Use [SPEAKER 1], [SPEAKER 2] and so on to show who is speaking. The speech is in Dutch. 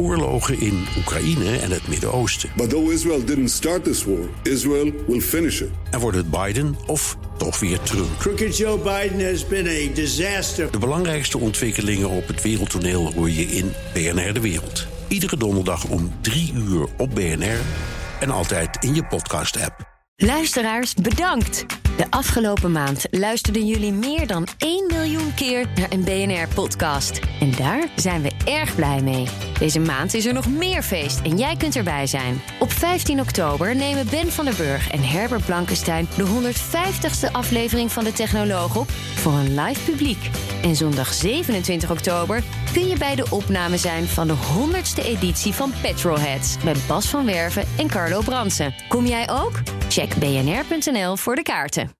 [SPEAKER 1] oorlogen in Oekraïne en het Midden-Oosten.
[SPEAKER 2] But though Israel didn't start this war, Israel will finish it.
[SPEAKER 1] En wordt het Biden of toch weer Trump?
[SPEAKER 3] Crooked Joe Biden has been a disaster.
[SPEAKER 1] De belangrijkste ontwikkelingen op het wereldtoneel hoor je in BNR De Wereld. Iedere donderdag om 3 uur op BNR en altijd in je podcast-app.
[SPEAKER 4] Luisteraars, bedankt! De afgelopen maand luisterden jullie meer dan 1 miljoen keer naar een BNR-podcast. En daar zijn we erg blij mee. Deze maand is er nog meer feest en jij kunt erbij zijn. Op 15 oktober nemen Ben van der Burg en Herbert Blankenstein de 150ste aflevering van de Technoloog op voor een live publiek. En zondag 27 oktober kun je bij de opname zijn van de 100ste editie van Petrolheads met Bas van Werven en Carlo Bransen. Kom jij ook? Check bnr.nl voor de kaarten.